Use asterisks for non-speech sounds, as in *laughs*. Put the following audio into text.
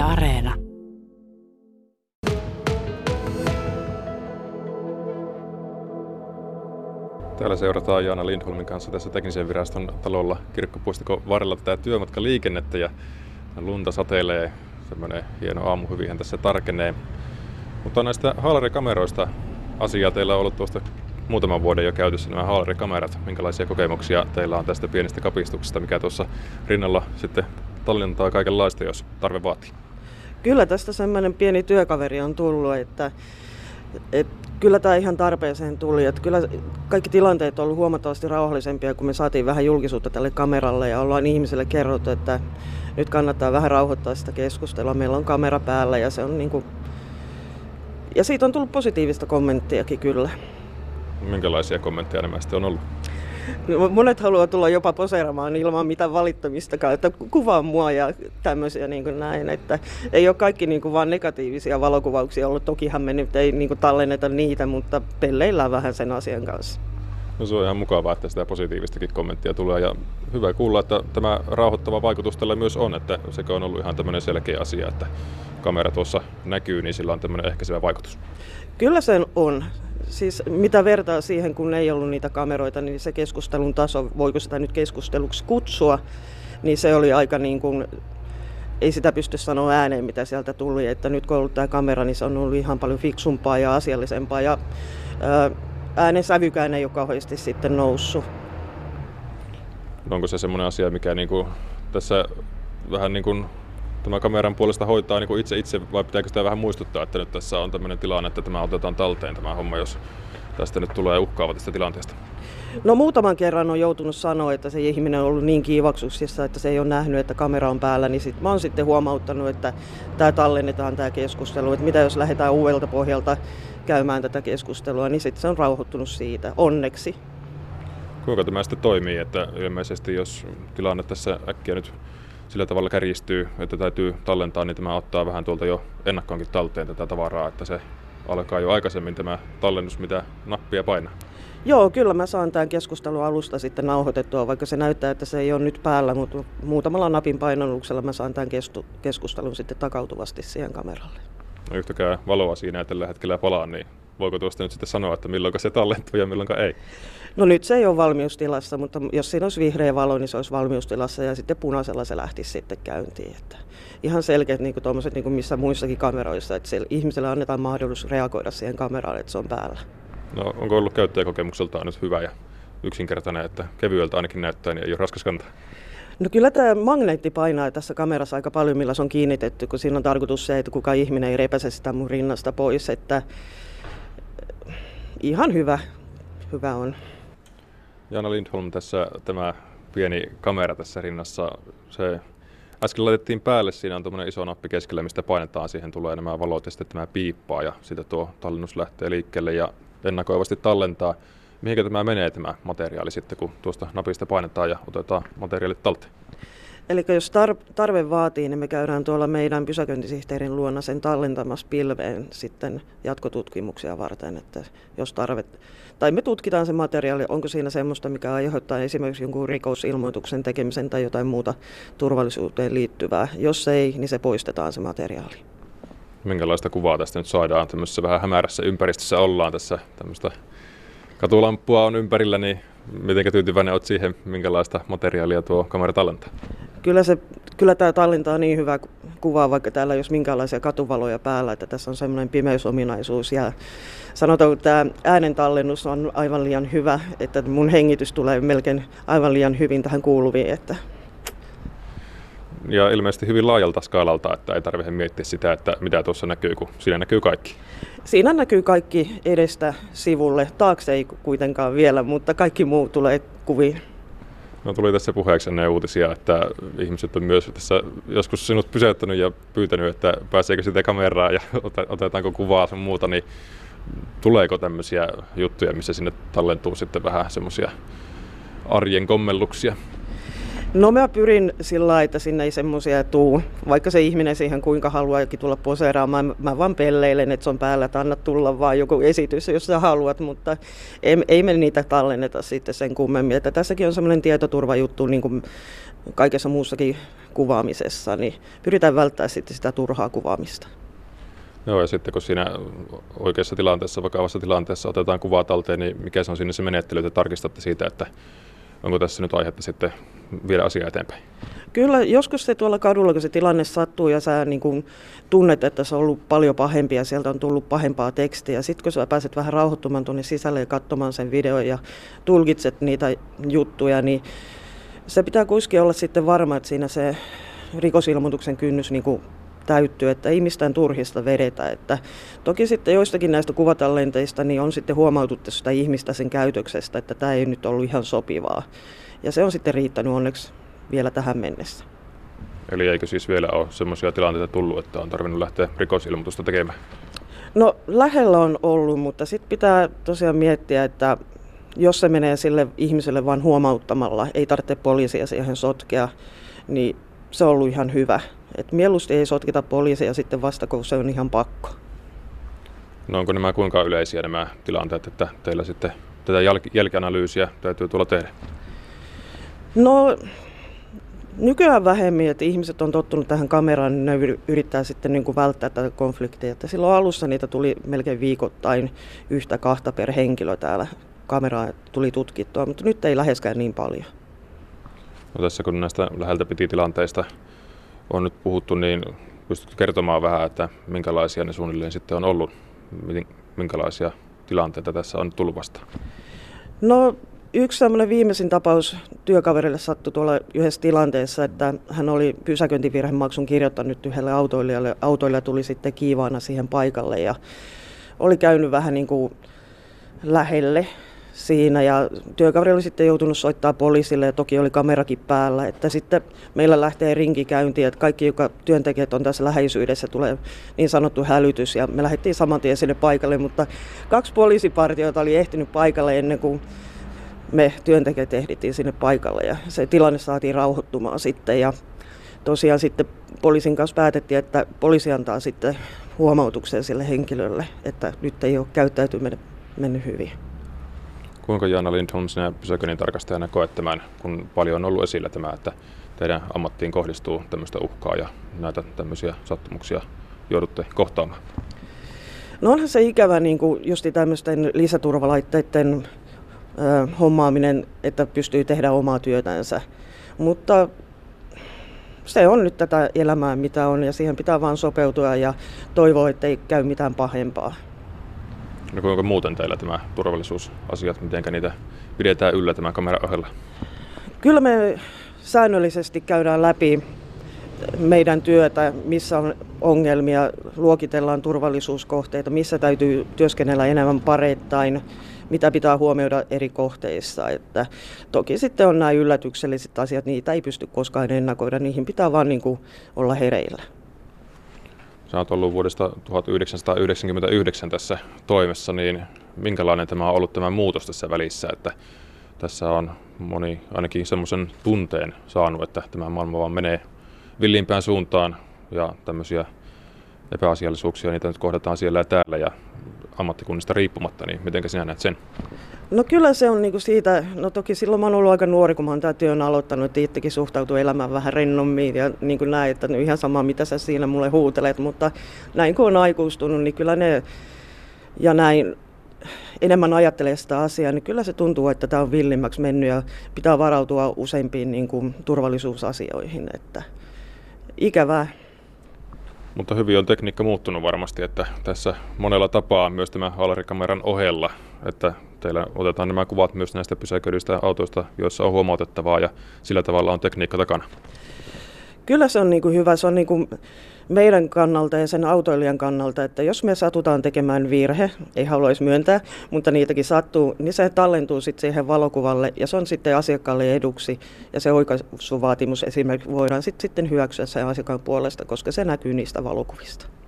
Areena. Täällä seurataan Jaana Lindholmin kanssa tässä teknisen viraston talolla kirkkopuistikon varrella tätä työmatkaliikennettä ja lunta sateilee. Semmoinen hieno aamu hyvinhän tässä tarkenee. Mutta näistä haalarikameroista asiaa teillä on ollut tuosta muutaman vuoden jo käytössä nämä haalarikamerat. Minkälaisia kokemuksia teillä on tästä pienestä kapistuksesta, mikä tuossa rinnalla sitten tallentaa kaikenlaista, jos tarve vaatii? Kyllä tästä semmoinen pieni työkaveri on tullut, että, että kyllä tämä ihan tarpeeseen tuli. Että kyllä kaikki tilanteet on ollut huomattavasti rauhallisempia, kun me saatiin vähän julkisuutta tälle kameralle ja ollaan ihmisille kerrottu, että nyt kannattaa vähän rauhoittaa sitä keskustelua. Meillä on kamera päällä ja se on niin kuin... Ja siitä on tullut positiivista kommenttiakin kyllä. Minkälaisia kommentteja nämä sitten on ollut? Monet haluaa tulla jopa poseeramaan ilman mitään valittamistakaan, että kuvaa mua ja tämmöisiä niin kuin näin. Että ei ole kaikki niin kuin vaan negatiivisia valokuvauksia ollut. Tokihan me nyt ei niin kuin tallenneta niitä, mutta pelleillään vähän sen asian kanssa. No se on ihan mukavaa, että sitä positiivistakin kommenttia tulee ja hyvä kuulla, että tämä rauhoittava vaikutus tällä myös on, että sekä on ollut ihan tämmöinen selkeä asia, että kamera tuossa näkyy, niin sillä on tämmöinen ehkäisevä vaikutus. Kyllä se on siis mitä vertaa siihen, kun ei ollut niitä kameroita, niin se keskustelun taso, voiko sitä nyt keskusteluksi kutsua, niin se oli aika niin kuin, ei sitä pysty sanoa ääneen, mitä sieltä tuli. Että nyt kun on ollut tämä kamera, niin se on ollut ihan paljon fiksumpaa ja asiallisempaa. Ja ää, äänen sävykään ei ole kauheasti sitten noussut. Onko se semmoinen asia, mikä niin kuin tässä vähän niin kuin tämä kameran puolesta hoitaa niin kuin itse itse, vai pitääkö sitä vähän muistuttaa, että nyt tässä on tämmöinen tilanne, että tämä otetaan talteen tämä homma, jos tästä nyt tulee uhkaava tästä tilanteesta? No muutaman kerran on joutunut sanoa, että se ihminen on ollut niin kiivaksuksissa, että se ei ole nähnyt, että kamera on päällä, niin sit mä oon sitten huomauttanut, että tämä tallennetaan tämä keskustelu, että mitä jos lähdetään uudelta pohjalta käymään tätä keskustelua, niin sitten se on rauhoittunut siitä, onneksi. Kuinka tämä sitten toimii, että ilmeisesti jos tilanne tässä äkkiä nyt sillä tavalla kärjistyy, että täytyy tallentaa, niin tämä ottaa vähän tuolta jo ennakkoonkin talteen tätä tavaraa, että se alkaa jo aikaisemmin tämä tallennus, mitä nappia painaa. Joo, kyllä mä saan tämän keskustelun alusta sitten nauhoitettua, vaikka se näyttää, että se ei ole nyt päällä, mutta muutamalla napin painalluksella mä saan tämän keskustelun sitten takautuvasti siihen kameralle. No yhtäkään valoa siinä ei tällä hetkellä palaa, niin voiko tuosta nyt sitten sanoa, että milloin se tallentuu ja milloin ei? No nyt se ei ole valmiustilassa, mutta jos siinä olisi vihreä valo, niin se olisi valmiustilassa ja sitten punaisella se lähtisi sitten käyntiin. Että ihan selkeät niin kuin niin kuin missä muissakin kameroissa, että ihmiselle annetaan mahdollisuus reagoida siihen kameraan, että se on päällä. No onko ollut käyttäjäkokemukseltaan nyt hyvä ja yksinkertainen, että kevyeltä ainakin näyttää, niin ei ole raskas kantaa? No kyllä tämä magneetti painaa tässä kamerassa aika paljon, millä se on kiinnitetty, kun siinä on tarkoitus se, että kuka ihminen ei repäse sitä mun rinnasta pois, että ihan hyvä, hyvä on. Jana Lindholm, tässä tämä pieni kamera tässä rinnassa, se äsken laitettiin päälle, siinä on tämmöinen iso nappi keskellä, mistä painetaan, siihen tulee nämä valot ja sitten tämä piippaa ja sitä tuo tallennus lähtee liikkeelle ja ennakoivasti tallentaa. Mihinkä tämä menee tämä materiaali sitten, kun tuosta napista painetaan ja otetaan materiaalit talteen? Eli jos tarve vaatii, niin me käydään tuolla meidän pysäköintisihteerin luona sen tallentamassa pilveen sitten jatkotutkimuksia varten, että jos tarve, tai me tutkitaan se materiaali, onko siinä semmoista, mikä aiheuttaa esimerkiksi jonkun rikosilmoituksen tekemisen tai jotain muuta turvallisuuteen liittyvää. Jos ei, niin se poistetaan se materiaali. Minkälaista kuvaa tästä nyt saadaan? Tämmöisessä vähän hämärässä ympäristössä ollaan tässä tämmöistä katulampua on ympärillä, niin miten tyytyväinen olet siihen, minkälaista materiaalia tuo kamera tallentaa? Kyllä, se, kyllä tämä tallentaa niin hyvä kuvaa, vaikka täällä ei olisi minkäänlaisia katuvaloja päällä, että tässä on semmoinen pimeysominaisuus. Ja sanotaan, että tämä äänen tallennus on aivan liian hyvä, että mun hengitys tulee melkein aivan liian hyvin tähän kuuluviin. Että ja ilmeisesti hyvin laajalta skaalalta, että ei tarvitse miettiä sitä, että mitä tuossa näkyy, kun siinä näkyy kaikki. Siinä näkyy kaikki edestä sivulle, taakse ei kuitenkaan vielä, mutta kaikki muu tulee kuviin. No tuli tässä puheeksi ennen uutisia, että ihmiset on myös tässä joskus sinut pysäyttänyt ja pyytänyt, että pääseekö sitä kameraa ja *laughs* otetaanko kuvaa sun muuta, niin tuleeko tämmöisiä juttuja, missä sinne tallentuu sitten vähän semmoisia arjen kommelluksia? No mä pyrin sillä lailla, että sinne ei semmoisia tuu, vaikka se ihminen siihen kuinka haluaakin tulla poseeraamaan. Mä, vaan pelleilen, että se on päällä, että anna tulla vaan joku esitys, jos sä haluat, mutta ei, ei me niitä tallenneta sitten sen kummemmin. Että tässäkin on semmoinen tietoturvajuttu, niin kuin kaikessa muussakin kuvaamisessa, niin pyritään välttämään sitten sitä turhaa kuvaamista. Joo, ja sitten kun siinä oikeassa tilanteessa, vakavassa tilanteessa otetaan kuvaa talteen, niin mikä se on sinne se menettely, että tarkistatte siitä, että onko tässä nyt aihetta sitten viedä asiaa eteenpäin? Kyllä, joskus se tuolla kadulla, kun se tilanne sattuu ja sä niin kun tunnet, että se on ollut paljon pahempi ja sieltä on tullut pahempaa tekstiä. Sitten kun sä pääset vähän rauhoittumaan tuonne sisälle ja katsomaan sen videon ja tulkitset niitä juttuja, niin se pitää kuitenkin olla sitten varma, että siinä se rikosilmoituksen kynnys niin täyttyy, että ei mistään turhista vedetä. Että toki sitten joistakin näistä kuvatallenteista niin on sitten huomautettu sitä ihmistä sen käytöksestä, että tämä ei nyt ollut ihan sopivaa. Ja se on sitten riittänyt onneksi vielä tähän mennessä. Eli eikö siis vielä ole sellaisia tilanteita tullut, että on tarvinnut lähteä rikosilmoitusta tekemään? No lähellä on ollut, mutta sitten pitää tosiaan miettiä, että jos se menee sille ihmiselle vain huomauttamalla, ei tarvitse poliisia siihen sotkea, niin se on ollut ihan hyvä. Et mieluusti ei sotkita poliisia sitten vasta, kun se on ihan pakko. No onko nämä kuinka yleisiä nämä tilanteet, että teillä sitten tätä jäl- jälkianalyysiä täytyy tulla tehdä? No nykyään vähemmän, että ihmiset on tottunut tähän kameraan, niin ne yrittää sitten niin kuin välttää tätä konfliktia. Että silloin alussa niitä tuli melkein viikoittain yhtä kahta per henkilö täällä kameraa tuli tutkittua, mutta nyt ei läheskään niin paljon. No tässä kun näistä läheltä piti tilanteista on nyt puhuttu, niin pystytkö kertomaan vähän, että minkälaisia ne suunnilleen sitten on ollut, minkälaisia tilanteita tässä on tullut vastaan? No yksi tämmöinen viimeisin tapaus työkaverille sattui tuolla yhdessä tilanteessa, että hän oli pysäköintivirhemaksun kirjoittanut yhdelle autoilijalle. Autoilija tuli sitten kiivaana siihen paikalle ja oli käynyt vähän niin kuin lähelle siinä. Ja työkaveri oli sitten joutunut soittaa poliisille ja toki oli kamerakin päällä, että sitten meillä lähtee rinkikäynti, että kaikki, joka työntekijät on tässä läheisyydessä, tulee niin sanottu hälytys. Ja me lähdettiin saman tien sinne paikalle, mutta kaksi poliisipartiota oli ehtinyt paikalle ennen kuin me työntekijät ehdittiin sinne paikalle. Ja se tilanne saatiin rauhoittumaan sitten. Ja tosiaan sitten poliisin kanssa päätettiin, että poliisi antaa sitten huomautuksen sille henkilölle, että nyt ei ole käyttäytyminen mennyt hyvin. Kuinka Jaana Lindholm sinä pysäköinnin tarkastajana koet tämän, kun paljon on ollut esillä tämä, että teidän ammattiin kohdistuu tämmöistä uhkaa ja näitä tämmöisiä sattumuksia joudutte kohtaamaan? No onhan se ikävä niin kuin justi tämmöisten lisäturvalaitteiden ö, hommaaminen, että pystyy tehdä omaa työtänsä. Mutta se on nyt tätä elämää, mitä on, ja siihen pitää vaan sopeutua ja toivoa, että ei käy mitään pahempaa. No kuinka muuten teillä tämä turvallisuusasiat, miten niitä pidetään yllä tämän kameran ohella? Kyllä me säännöllisesti käydään läpi meidän työtä, missä on ongelmia, luokitellaan turvallisuuskohteita, missä täytyy työskennellä enemmän pareittain, mitä pitää huomioida eri kohteissa. Että toki sitten on nämä yllätykselliset asiat, niitä ei pysty koskaan ennakoida, niihin pitää vaan niin kuin olla hereillä. Sä oot ollut vuodesta 1999 tässä toimessa, niin minkälainen tämä on ollut tämä muutos tässä välissä, että tässä on moni ainakin semmoisen tunteen saanut, että tämä maailma vaan menee villiimpään suuntaan ja tämmöisiä epäasiallisuuksia, niitä nyt kohdataan siellä ja täällä ja ammattikunnista riippumatta, niin miten sinä näet sen? No kyllä se on niinku siitä, no toki silloin mä oon ollut aika nuori, kun mä oon tämän työn aloittanut, että itsekin suhtautuu elämään vähän rennommin ja niin kuin näin, että ihan sama mitä sä siinä mulle huutelet, mutta näin kun on aikuistunut, niin kyllä ne ja näin enemmän ajattelee sitä asiaa, niin kyllä se tuntuu, että tämä on villimmäksi mennyt ja pitää varautua useimpiin niin kuin, turvallisuusasioihin, että ikävää. Mutta hyvin on tekniikka muuttunut varmasti, että tässä monella tapaa myös tämä alarikameran ohella, että teillä otetaan nämä kuvat myös näistä pysäköidyistä autoista, joissa on huomautettavaa ja sillä tavalla on tekniikka takana. Kyllä se on niin kuin hyvä. Se on niin kuin meidän kannalta ja sen autoilijan kannalta, että jos me satutaan tekemään virhe, ei haluaisi myöntää, mutta niitäkin sattuu, niin se tallentuu sitten siihen valokuvalle ja se on sitten asiakkaalle eduksi ja se oikaisuvaatimus esimerkiksi voidaan sitten hyväksyä sen asiakkaan puolesta, koska se näkyy niistä valokuvista.